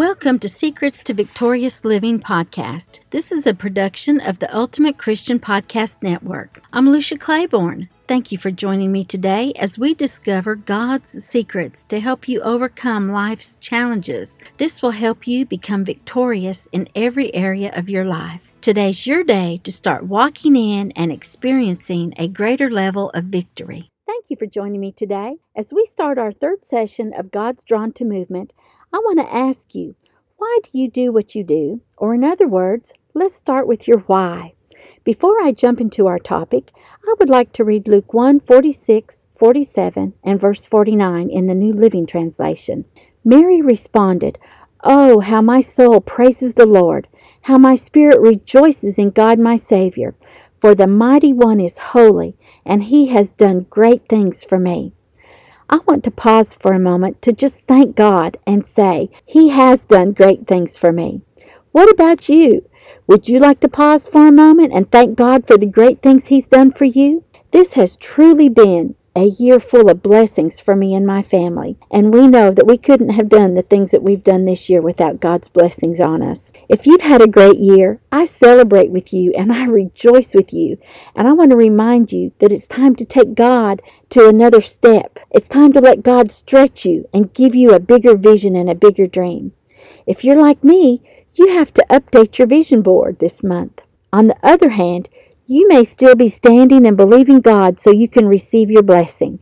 Welcome to Secrets to Victorious Living podcast. This is a production of the Ultimate Christian Podcast Network. I'm Lucia Claiborne. Thank you for joining me today as we discover God's secrets to help you overcome life's challenges. This will help you become victorious in every area of your life. Today's your day to start walking in and experiencing a greater level of victory. Thank you for joining me today. As we start our third session of God's Drawn to Movement, I want to ask you, why do you do what you do? Or, in other words, let's start with your why. Before I jump into our topic, I would like to read Luke 1 46, 47, and verse 49 in the New Living Translation. Mary responded, Oh, how my soul praises the Lord, how my spirit rejoices in God my Savior, for the mighty one is holy, and he has done great things for me. I want to pause for a moment to just thank God and say, He has done great things for me. What about you? Would you like to pause for a moment and thank God for the great things He's done for you? This has truly been a year full of blessings for me and my family. And we know that we couldn't have done the things that we've done this year without God's blessings on us. If you've had a great year, I celebrate with you and I rejoice with you. And I want to remind you that it's time to take God to another step. It's time to let God stretch you and give you a bigger vision and a bigger dream. If you're like me, you have to update your vision board this month. On the other hand, you may still be standing and believing God so you can receive your blessing.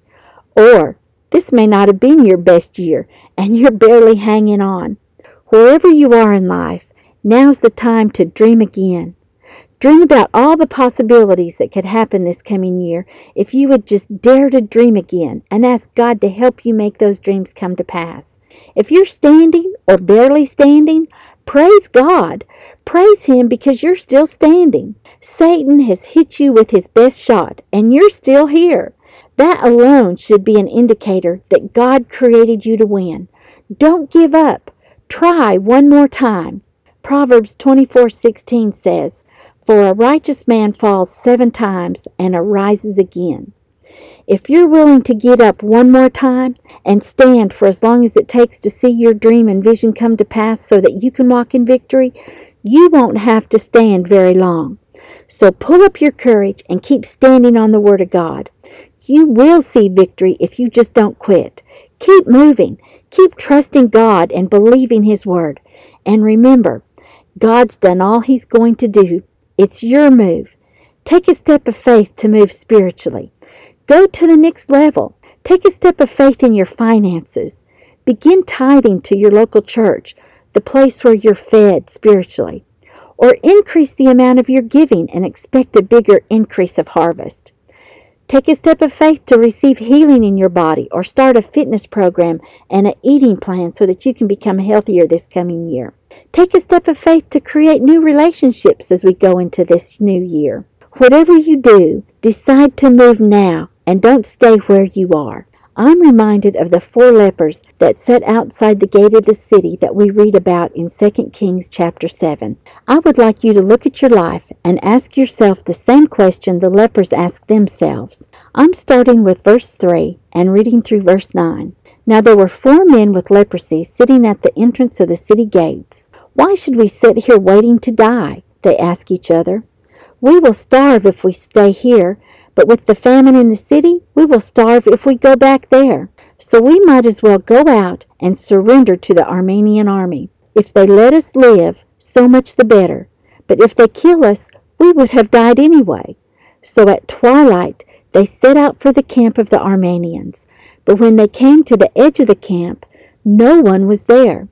Or this may not have been your best year and you're barely hanging on. Wherever you are in life, now's the time to dream again. Dream about all the possibilities that could happen this coming year if you would just dare to dream again and ask God to help you make those dreams come to pass. If you're standing or barely standing, Praise God. Praise Him because you're still standing. Satan has hit you with his best shot, and you're still here. That alone should be an indicator that God created you to win. Don't give up. Try one more time. Proverbs 24:16 says, "For a righteous man falls 7 times and arises again." If you're willing to get up one more time and stand for as long as it takes to see your dream and vision come to pass so that you can walk in victory, you won't have to stand very long. So pull up your courage and keep standing on the Word of God. You will see victory if you just don't quit. Keep moving. Keep trusting God and believing His Word. And remember, God's done all He's going to do. It's your move. Take a step of faith to move spiritually. Go to the next level. Take a step of faith in your finances. Begin tithing to your local church, the place where you're fed spiritually. Or increase the amount of your giving and expect a bigger increase of harvest. Take a step of faith to receive healing in your body or start a fitness program and an eating plan so that you can become healthier this coming year. Take a step of faith to create new relationships as we go into this new year. Whatever you do, decide to move now and don't stay where you are. I'm reminded of the four lepers that sat outside the gate of the city that we read about in 2 Kings chapter 7. I would like you to look at your life and ask yourself the same question the lepers asked themselves. I'm starting with verse 3 and reading through verse 9. Now there were four men with leprosy sitting at the entrance of the city gates. Why should we sit here waiting to die? They ask each other. We will starve if we stay here, but with the famine in the city, we will starve if we go back there. So we might as well go out and surrender to the Aramean army. If they let us live, so much the better. But if they kill us, we would have died anyway. So at twilight, they set out for the camp of the Arameans. But when they came to the edge of the camp, no one was there.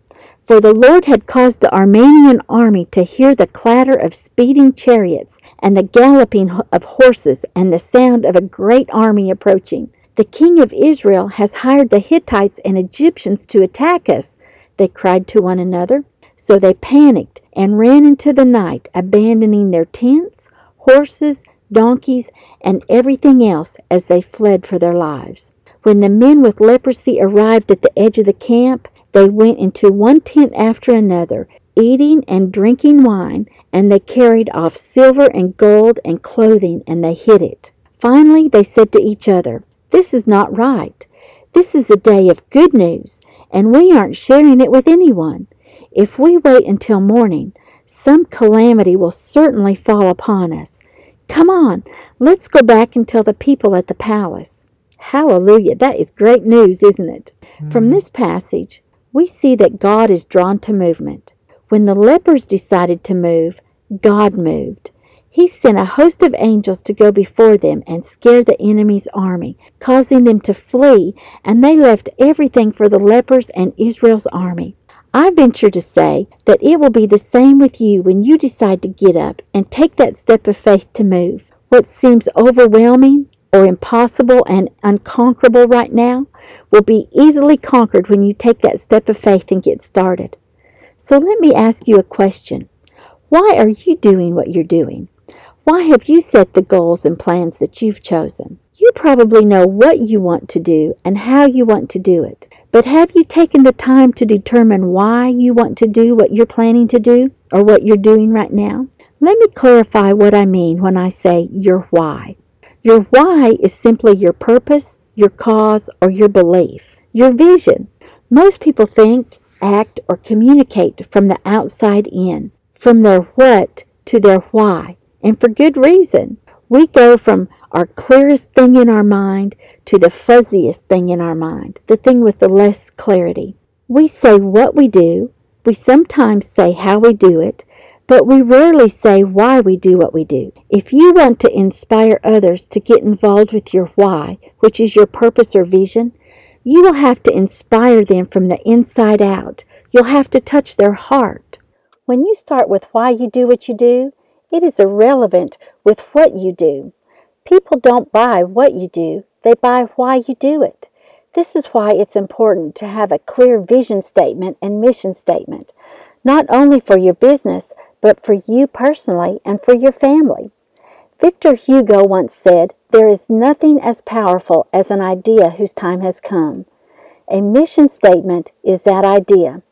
For the Lord had caused the Aramean army to hear the clatter of speeding chariots and the galloping of horses and the sound of a great army approaching. The king of Israel has hired the Hittites and Egyptians to attack us, they cried to one another. So they panicked and ran into the night, abandoning their tents, horses, donkeys, and everything else as they fled for their lives. When the men with leprosy arrived at the edge of the camp, they went into one tent after another, eating and drinking wine, and they carried off silver and gold and clothing, and they hid it. Finally, they said to each other, This is not right. This is a day of good news, and we aren't sharing it with anyone. If we wait until morning, some calamity will certainly fall upon us. Come on, let's go back and tell the people at the palace. Hallelujah. That is great news, isn't it? Mm. From this passage, we see that God is drawn to movement. When the lepers decided to move, God moved. He sent a host of angels to go before them and scare the enemy's army, causing them to flee, and they left everything for the lepers and Israel's army. I venture to say that it will be the same with you when you decide to get up and take that step of faith to move. What seems overwhelming or impossible and unconquerable right now will be easily conquered when you take that step of faith and get started. So let me ask you a question. Why are you doing what you're doing? Why have you set the goals and plans that you've chosen? You probably know what you want to do and how you want to do it. But have you taken the time to determine why you want to do what you're planning to do or what you're doing right now? Let me clarify what I mean when I say your why. Your why is simply your purpose, your cause, or your belief, your vision. Most people think, act, or communicate from the outside in, from their what to their why and for good reason. We go from our clearest thing in our mind to the fuzziest thing in our mind, the thing with the less clarity. We say what we do, we sometimes say how we do it, but we rarely say why we do what we do. If you want to inspire others to get involved with your why, which is your purpose or vision, you will have to inspire them from the inside out. You'll have to touch their heart. When you start with why you do what you do, it is irrelevant with what you do. People don't buy what you do, they buy why you do it. This is why it's important to have a clear vision statement and mission statement, not only for your business, but for you personally and for your family. Victor Hugo once said, There is nothing as powerful as an idea whose time has come. A mission statement is that idea.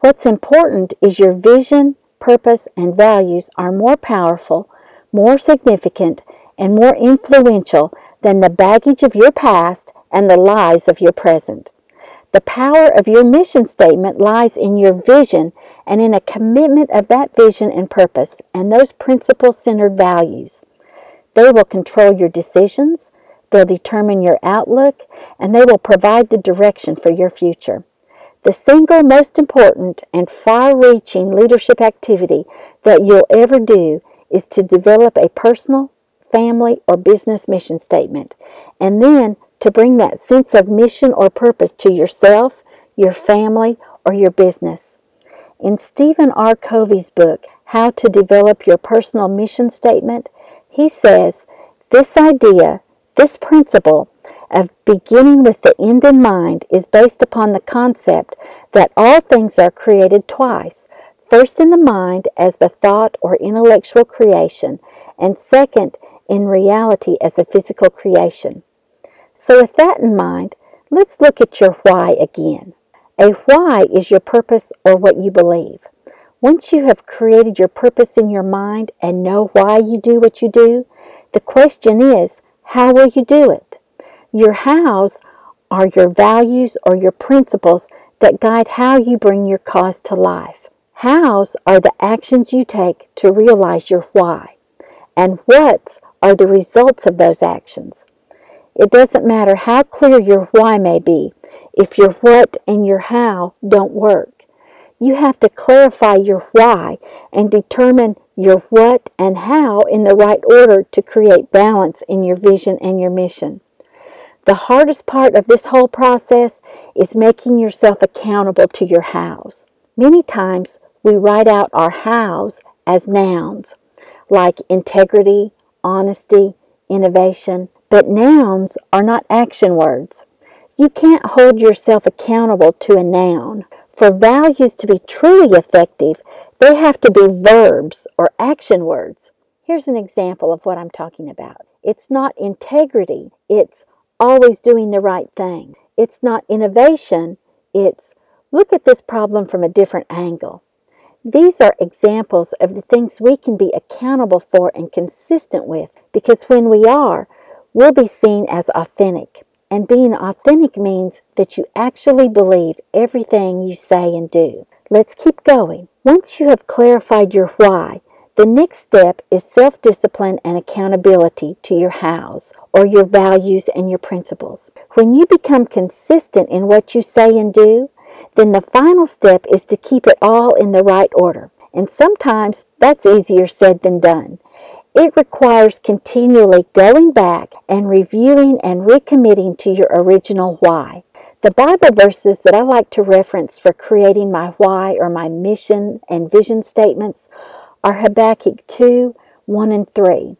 What's important is your vision, purpose, and values are more powerful, more significant, and more influential than the baggage of your past and the lies of your present. The power of your mission statement lies in your vision and in a commitment of that vision and purpose and those principle centered values. They will control your decisions, they'll determine your outlook, and they will provide the direction for your future. The single most important and far reaching leadership activity that you'll ever do is to develop a personal, family, or business mission statement, and then to bring that sense of mission or purpose to yourself, your family, or your business. In Stephen R. Covey's book, How to Develop Your Personal Mission Statement, he says, This idea, this principle, of beginning with the end in mind is based upon the concept that all things are created twice. First in the mind as the thought or intellectual creation, and second in reality as a physical creation. So, with that in mind, let's look at your why again. A why is your purpose or what you believe. Once you have created your purpose in your mind and know why you do what you do, the question is, how will you do it? Your hows are your values or your principles that guide how you bring your cause to life. Hows are the actions you take to realize your why. And whats are the results of those actions. It doesn't matter how clear your why may be if your what and your how don't work. You have to clarify your why and determine your what and how in the right order to create balance in your vision and your mission. The hardest part of this whole process is making yourself accountable to your hows. Many times we write out our hows as nouns, like integrity, honesty, innovation, but nouns are not action words. You can't hold yourself accountable to a noun. For values to be truly effective, they have to be verbs or action words. Here's an example of what I'm talking about. It's not integrity, it's always doing the right thing. It's not innovation, it's look at this problem from a different angle. These are examples of the things we can be accountable for and consistent with because when we are, we'll be seen as authentic. And being authentic means that you actually believe everything you say and do. Let's keep going. Once you have clarified your why, the next step is self discipline and accountability to your hows or your values and your principles. When you become consistent in what you say and do, then the final step is to keep it all in the right order. And sometimes that's easier said than done. It requires continually going back and reviewing and recommitting to your original why. The Bible verses that I like to reference for creating my why or my mission and vision statements are Habakkuk 2 1 and 3.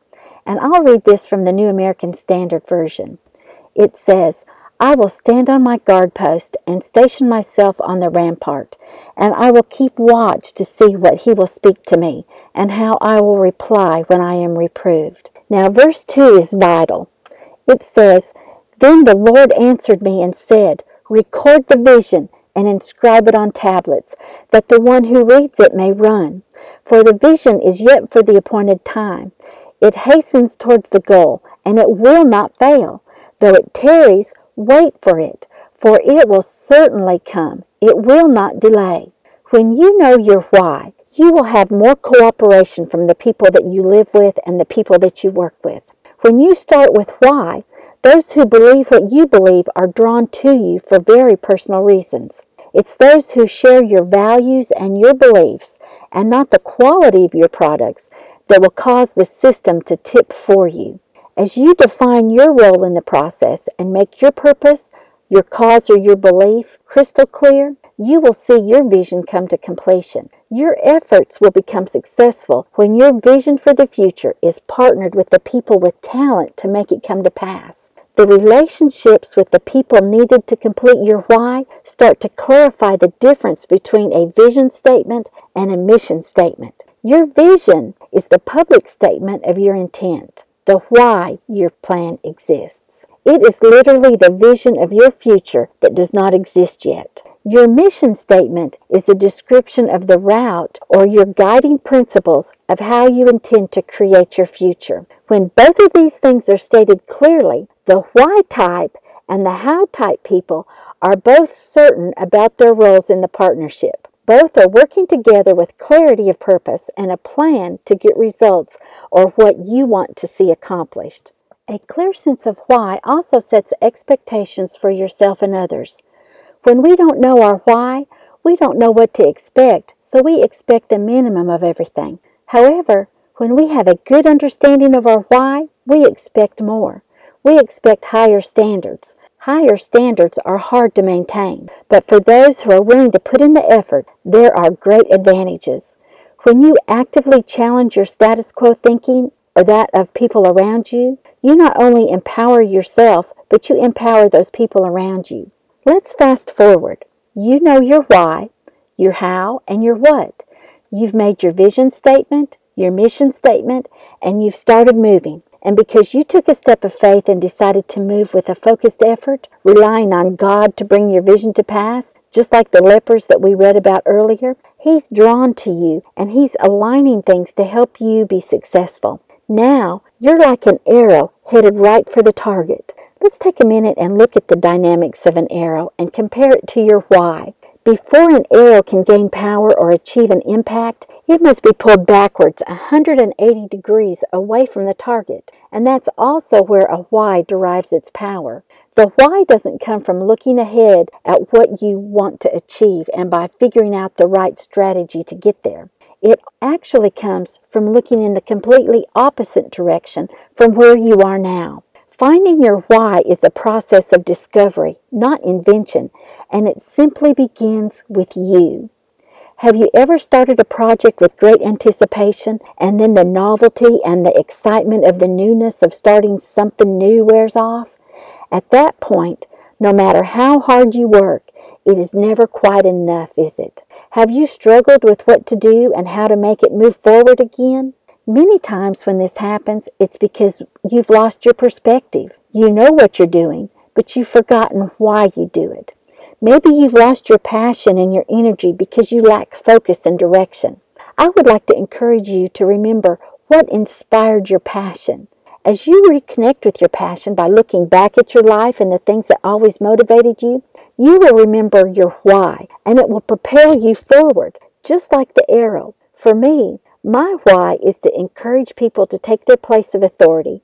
And I'll read this from the New American Standard Version. It says, I will stand on my guard post and station myself on the rampart, and I will keep watch to see what he will speak to me, and how I will reply when I am reproved. Now, verse 2 is vital. It says, Then the Lord answered me and said, Record the vision and inscribe it on tablets, that the one who reads it may run. For the vision is yet for the appointed time. It hastens towards the goal, and it will not fail. Though it tarries, wait for it, for it will certainly come. It will not delay. When you know your why, you will have more cooperation from the people that you live with and the people that you work with. When you start with why, those who believe what you believe are drawn to you for very personal reasons. It's those who share your values and your beliefs, and not the quality of your products, that will cause the system to tip for you. As you define your role in the process and make your purpose, your cause, or your belief crystal clear, you will see your vision come to completion. Your efforts will become successful when your vision for the future is partnered with the people with talent to make it come to pass. The relationships with the people needed to complete your why start to clarify the difference between a vision statement and a mission statement. Your vision is the public statement of your intent, the why your plan exists. It is literally the vision of your future that does not exist yet. Your mission statement is the description of the route or your guiding principles of how you intend to create your future. When both of these things are stated clearly, the why type and the how type people are both certain about their roles in the partnership. Both are working together with clarity of purpose and a plan to get results or what you want to see accomplished. A clear sense of why also sets expectations for yourself and others. When we don't know our why, we don't know what to expect, so we expect the minimum of everything. However, when we have a good understanding of our why, we expect more. We expect higher standards. Higher standards are hard to maintain, but for those who are willing to put in the effort, there are great advantages. When you actively challenge your status quo thinking or that of people around you, you not only empower yourself, but you empower those people around you. Let's fast forward. You know your why, your how, and your what. You've made your vision statement, your mission statement, and you've started moving. And because you took a step of faith and decided to move with a focused effort, relying on God to bring your vision to pass, just like the lepers that we read about earlier, He's drawn to you and He's aligning things to help you be successful. Now, you're like an arrow headed right for the target. Let's take a minute and look at the dynamics of an arrow and compare it to your why. Before an arrow can gain power or achieve an impact, it must be pulled backwards 180 degrees away from the target, and that's also where a why derives its power. The why doesn't come from looking ahead at what you want to achieve and by figuring out the right strategy to get there. It actually comes from looking in the completely opposite direction from where you are now. Finding your why is a process of discovery, not invention, and it simply begins with you. Have you ever started a project with great anticipation and then the novelty and the excitement of the newness of starting something new wears off? At that point, no matter how hard you work, it is never quite enough, is it? Have you struggled with what to do and how to make it move forward again? Many times when this happens, it's because you've lost your perspective. You know what you're doing, but you've forgotten why you do it. Maybe you've lost your passion and your energy because you lack focus and direction. I would like to encourage you to remember what inspired your passion. As you reconnect with your passion by looking back at your life and the things that always motivated you, you will remember your why and it will propel you forward, just like the arrow. For me, my why is to encourage people to take their place of authority,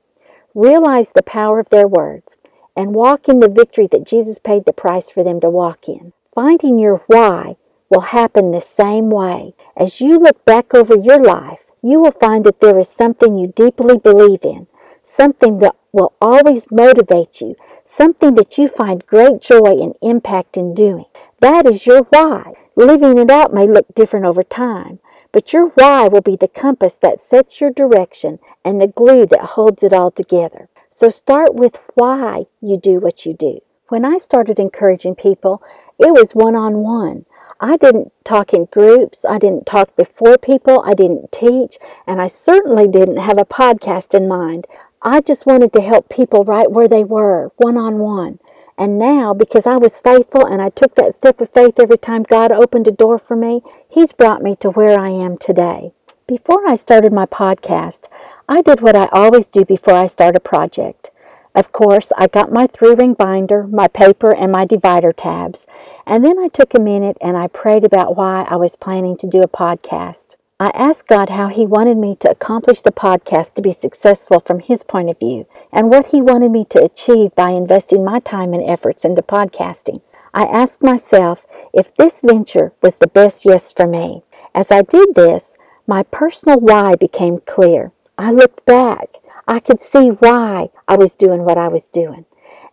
realize the power of their words, and walk in the victory that Jesus paid the price for them to walk in. Finding your why will happen the same way. As you look back over your life, you will find that there is something you deeply believe in something that will always motivate you, something that you find great joy and impact in doing. That is your why. Living it out may look different over time, but your why will be the compass that sets your direction and the glue that holds it all together. So start with why you do what you do. When I started encouraging people, it was one on one. I didn't talk in groups. I didn't talk before people. I didn't teach. And I certainly didn't have a podcast in mind. I just wanted to help people right where they were, one on one. And now, because I was faithful and I took that step of faith every time God opened a door for me, He's brought me to where I am today. Before I started my podcast, I did what I always do before I start a project. Of course, I got my three ring binder, my paper, and my divider tabs, and then I took a minute and I prayed about why I was planning to do a podcast. I asked God how He wanted me to accomplish the podcast to be successful from His point of view, and what He wanted me to achieve by investing my time and efforts into podcasting. I asked myself if this venture was the best yes for me. As I did this, my personal why became clear. I looked back. I could see why I was doing what I was doing.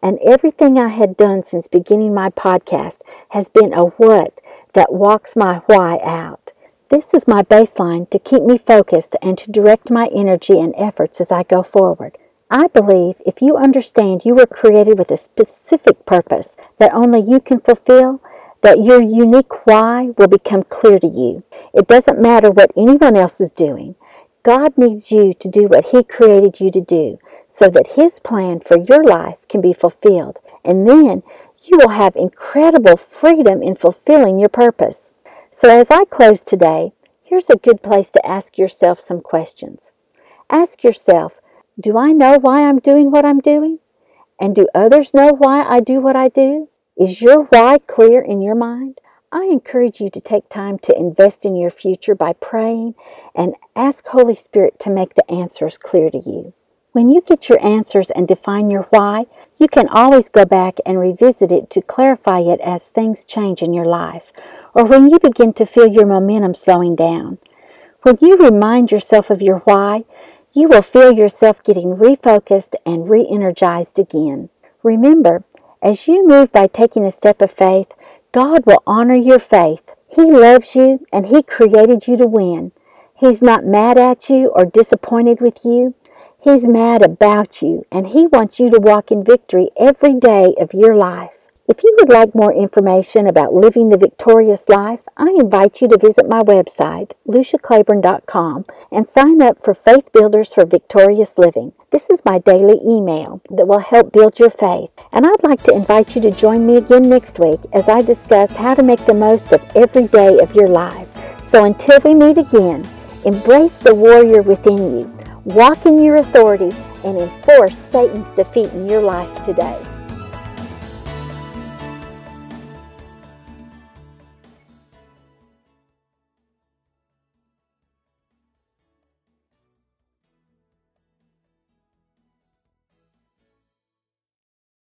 And everything I had done since beginning my podcast has been a what that walks my why out. This is my baseline to keep me focused and to direct my energy and efforts as I go forward. I believe if you understand you were created with a specific purpose that only you can fulfill, that your unique why will become clear to you. It doesn't matter what anyone else is doing. God needs you to do what He created you to do so that His plan for your life can be fulfilled. And then you will have incredible freedom in fulfilling your purpose. So, as I close today, here's a good place to ask yourself some questions. Ask yourself Do I know why I'm doing what I'm doing? And do others know why I do what I do? Is your why clear in your mind? I encourage you to take time to invest in your future by praying and ask Holy Spirit to make the answers clear to you. When you get your answers and define your why, you can always go back and revisit it to clarify it as things change in your life or when you begin to feel your momentum slowing down. When you remind yourself of your why, you will feel yourself getting refocused and re energized again. Remember, as you move by taking a step of faith, God will honor your faith. He loves you and He created you to win. He's not mad at you or disappointed with you. He's mad about you and He wants you to walk in victory every day of your life. If you would like more information about living the victorious life, I invite you to visit my website, luciaclaiborne.com, and sign up for Faith Builders for Victorious Living. This is my daily email that will help build your faith. And I'd like to invite you to join me again next week as I discuss how to make the most of every day of your life. So until we meet again, embrace the warrior within you, walk in your authority, and enforce Satan's defeat in your life today.